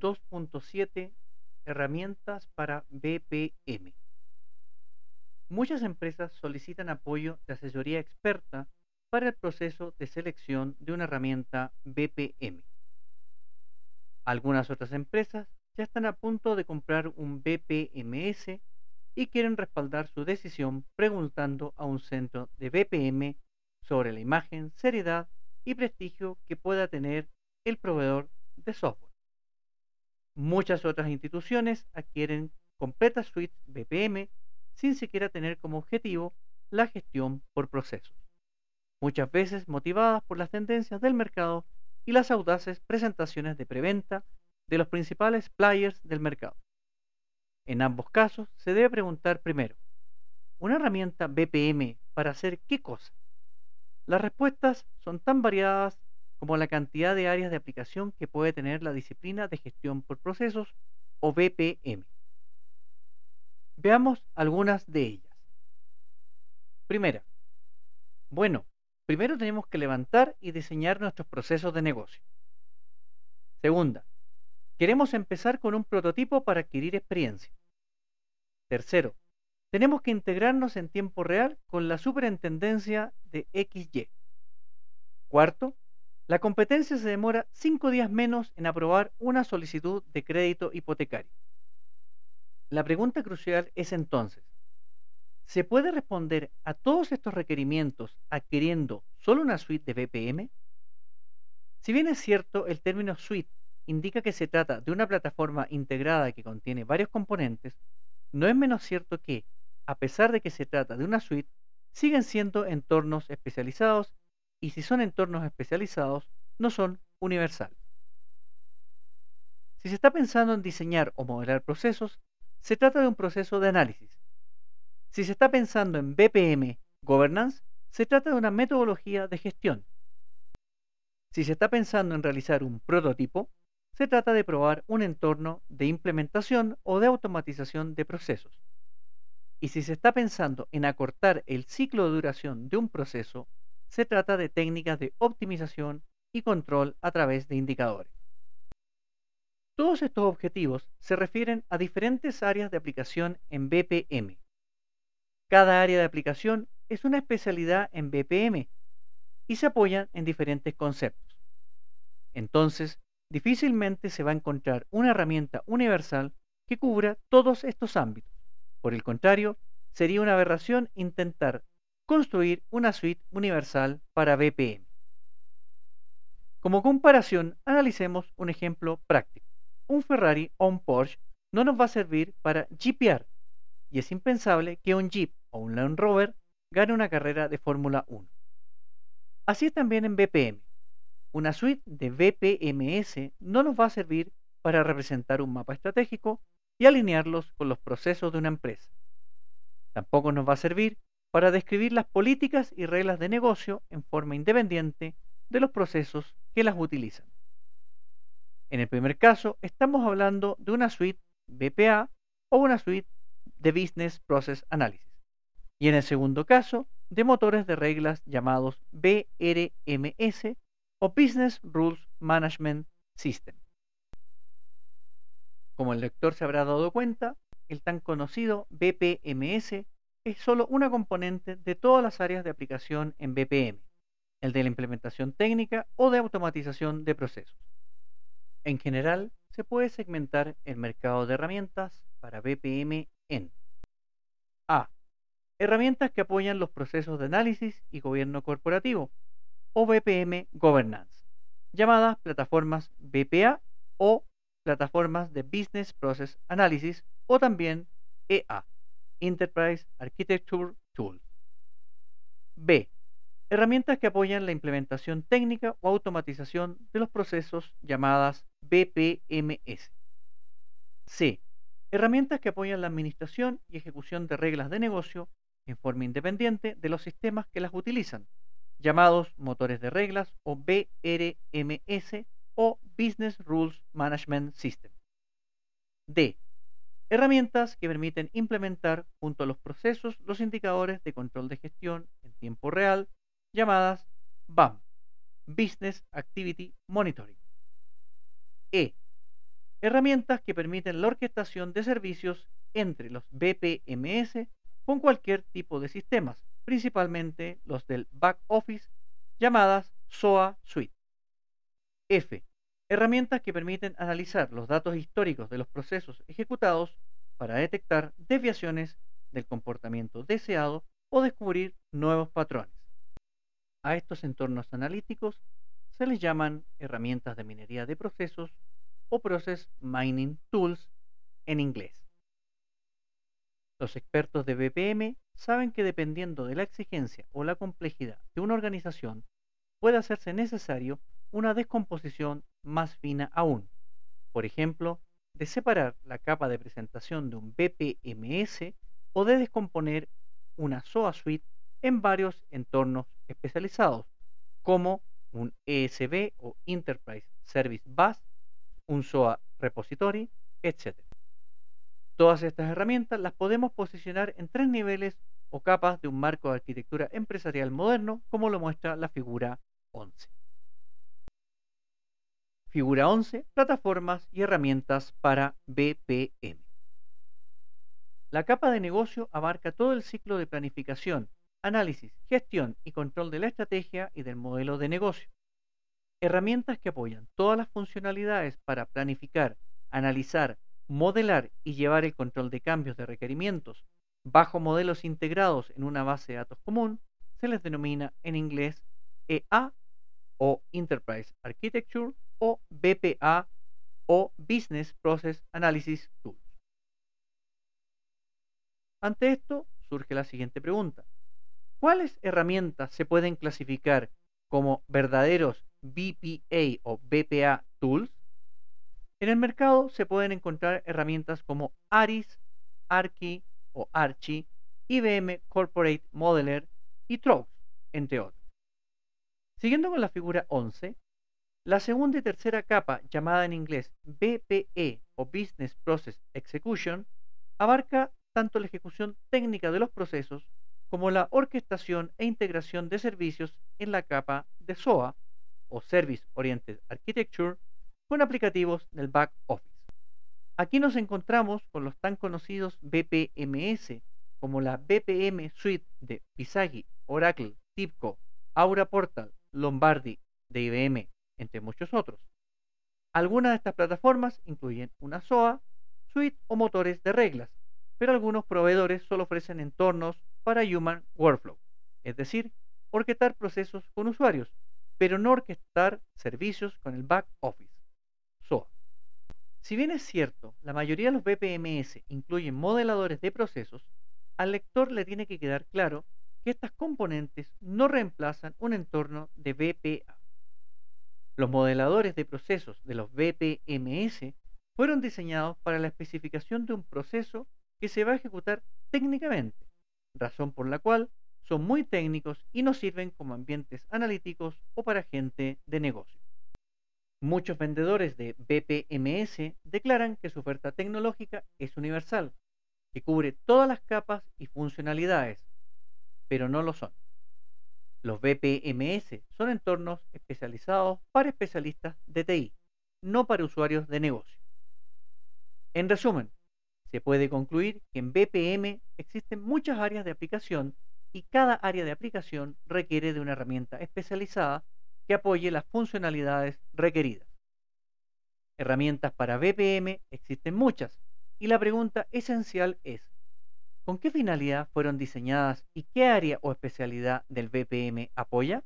2.7 Herramientas para BPM. Muchas empresas solicitan apoyo de asesoría experta para el proceso de selección de una herramienta BPM. Algunas otras empresas ya están a punto de comprar un BPMS y quieren respaldar su decisión preguntando a un centro de BPM sobre la imagen, seriedad y prestigio que pueda tener el proveedor de software. Muchas otras instituciones adquieren completas suites BPM sin siquiera tener como objetivo la gestión por procesos, muchas veces motivadas por las tendencias del mercado y las audaces presentaciones de preventa de los principales players del mercado. En ambos casos se debe preguntar primero, ¿una herramienta BPM para hacer qué cosa? Las respuestas son tan variadas como la cantidad de áreas de aplicación que puede tener la disciplina de gestión por procesos o BPM. Veamos algunas de ellas. Primera, bueno, primero tenemos que levantar y diseñar nuestros procesos de negocio. Segunda, queremos empezar con un prototipo para adquirir experiencia. Tercero, tenemos que integrarnos en tiempo real con la superintendencia de XY. Cuarto, la competencia se demora cinco días menos en aprobar una solicitud de crédito hipotecario. La pregunta crucial es entonces, ¿se puede responder a todos estos requerimientos adquiriendo solo una suite de BPM? Si bien es cierto, el término suite indica que se trata de una plataforma integrada que contiene varios componentes, no es menos cierto que, a pesar de que se trata de una suite, siguen siendo entornos especializados y si son entornos especializados, no son universales. Si se está pensando en diseñar o modelar procesos, se trata de un proceso de análisis. Si se está pensando en BPM, governance, se trata de una metodología de gestión. Si se está pensando en realizar un prototipo, se trata de probar un entorno de implementación o de automatización de procesos. Y si se está pensando en acortar el ciclo de duración de un proceso se trata de técnicas de optimización y control a través de indicadores. Todos estos objetivos se refieren a diferentes áreas de aplicación en BPM. Cada área de aplicación es una especialidad en BPM y se apoyan en diferentes conceptos. Entonces, difícilmente se va a encontrar una herramienta universal que cubra todos estos ámbitos. Por el contrario, sería una aberración intentar construir una suite universal para BPM. Como comparación, analicemos un ejemplo práctico. Un Ferrari o un Porsche no nos va a servir para GPR y es impensable que un Jeep o un Land Rover gane una carrera de Fórmula 1. Así es también en BPM. Una suite de BPMS no nos va a servir para representar un mapa estratégico y alinearlos con los procesos de una empresa. Tampoco nos va a servir para describir las políticas y reglas de negocio en forma independiente de los procesos que las utilizan. En el primer caso, estamos hablando de una suite BPA o una suite de Business Process Analysis. Y en el segundo caso, de motores de reglas llamados BRMS o Business Rules Management System. Como el lector se habrá dado cuenta, el tan conocido BPMS es solo una componente de todas las áreas de aplicación en BPM, el de la implementación técnica o de automatización de procesos. En general, se puede segmentar el mercado de herramientas para BPM en A. Herramientas que apoyan los procesos de análisis y gobierno corporativo, o BPM Governance, llamadas plataformas BPA o plataformas de Business Process Analysis, o también EA Enterprise Architecture Tools. B. Herramientas que apoyan la implementación técnica o automatización de los procesos llamadas BPMS. C. Herramientas que apoyan la administración y ejecución de reglas de negocio en forma independiente de los sistemas que las utilizan, llamados motores de reglas o BRMS o Business Rules Management System. D. Herramientas que permiten implementar junto a los procesos los indicadores de control de gestión en tiempo real llamadas BAM, Business Activity Monitoring. E. herramientas que permiten la orquestación de servicios entre los BPMS con cualquier tipo de sistemas, principalmente los del back office, llamadas SOA Suite. F. Herramientas que permiten analizar los datos históricos de los procesos ejecutados para detectar desviaciones del comportamiento deseado o descubrir nuevos patrones. A estos entornos analíticos se les llaman herramientas de minería de procesos o Process Mining Tools en inglés. Los expertos de BPM saben que dependiendo de la exigencia o la complejidad de una organización, puede hacerse necesario una descomposición más fina aún. Por ejemplo, de separar la capa de presentación de un BPMS o de descomponer una SOA suite en varios entornos especializados, como un ESB o Enterprise Service Bus, un SOA Repository, etc. Todas estas herramientas las podemos posicionar en tres niveles o capas de un marco de arquitectura empresarial moderno, como lo muestra la figura 11. Figura 11. Plataformas y herramientas para BPM. La capa de negocio abarca todo el ciclo de planificación, análisis, gestión y control de la estrategia y del modelo de negocio. Herramientas que apoyan todas las funcionalidades para planificar, analizar, modelar y llevar el control de cambios de requerimientos bajo modelos integrados en una base de datos común se les denomina en inglés EA o Enterprise Architecture o BPA o Business Process Analysis Tools. Ante esto surge la siguiente pregunta. ¿Cuáles herramientas se pueden clasificar como verdaderos BPA o BPA Tools? En el mercado se pueden encontrar herramientas como ARIS, ARCI o ARCHI, IBM Corporate Modeler y TROX, entre otros. Siguiendo con la figura 11, la segunda y tercera capa, llamada en inglés BPE o Business Process Execution, abarca tanto la ejecución técnica de los procesos como la orquestación e integración de servicios en la capa de SOA o Service Oriented Architecture con aplicativos del back office. Aquí nos encontramos con los tan conocidos BPMS como la BPM Suite de Pisagi, Oracle, TIPCO, Aura Portal, Lombardi de IBM, entre muchos otros. Algunas de estas plataformas incluyen una SOA, suite o motores de reglas, pero algunos proveedores solo ofrecen entornos para Human Workflow, es decir, orquestar procesos con usuarios, pero no orquestar servicios con el back office. SOA. Si bien es cierto, la mayoría de los BPMS incluyen modeladores de procesos, al lector le tiene que quedar claro que estas componentes no reemplazan un entorno de BPA. Los modeladores de procesos de los BPMS fueron diseñados para la especificación de un proceso que se va a ejecutar técnicamente, razón por la cual son muy técnicos y no sirven como ambientes analíticos o para gente de negocio. Muchos vendedores de BPMS declaran que su oferta tecnológica es universal, que cubre todas las capas y funcionalidades, pero no lo son. Los BPMS son entornos especializados para especialistas de TI, no para usuarios de negocio. En resumen, se puede concluir que en BPM existen muchas áreas de aplicación y cada área de aplicación requiere de una herramienta especializada que apoye las funcionalidades requeridas. Herramientas para BPM existen muchas y la pregunta esencial es, ¿con qué finalidad fueron diseñadas y qué área o especialidad del BPM apoya?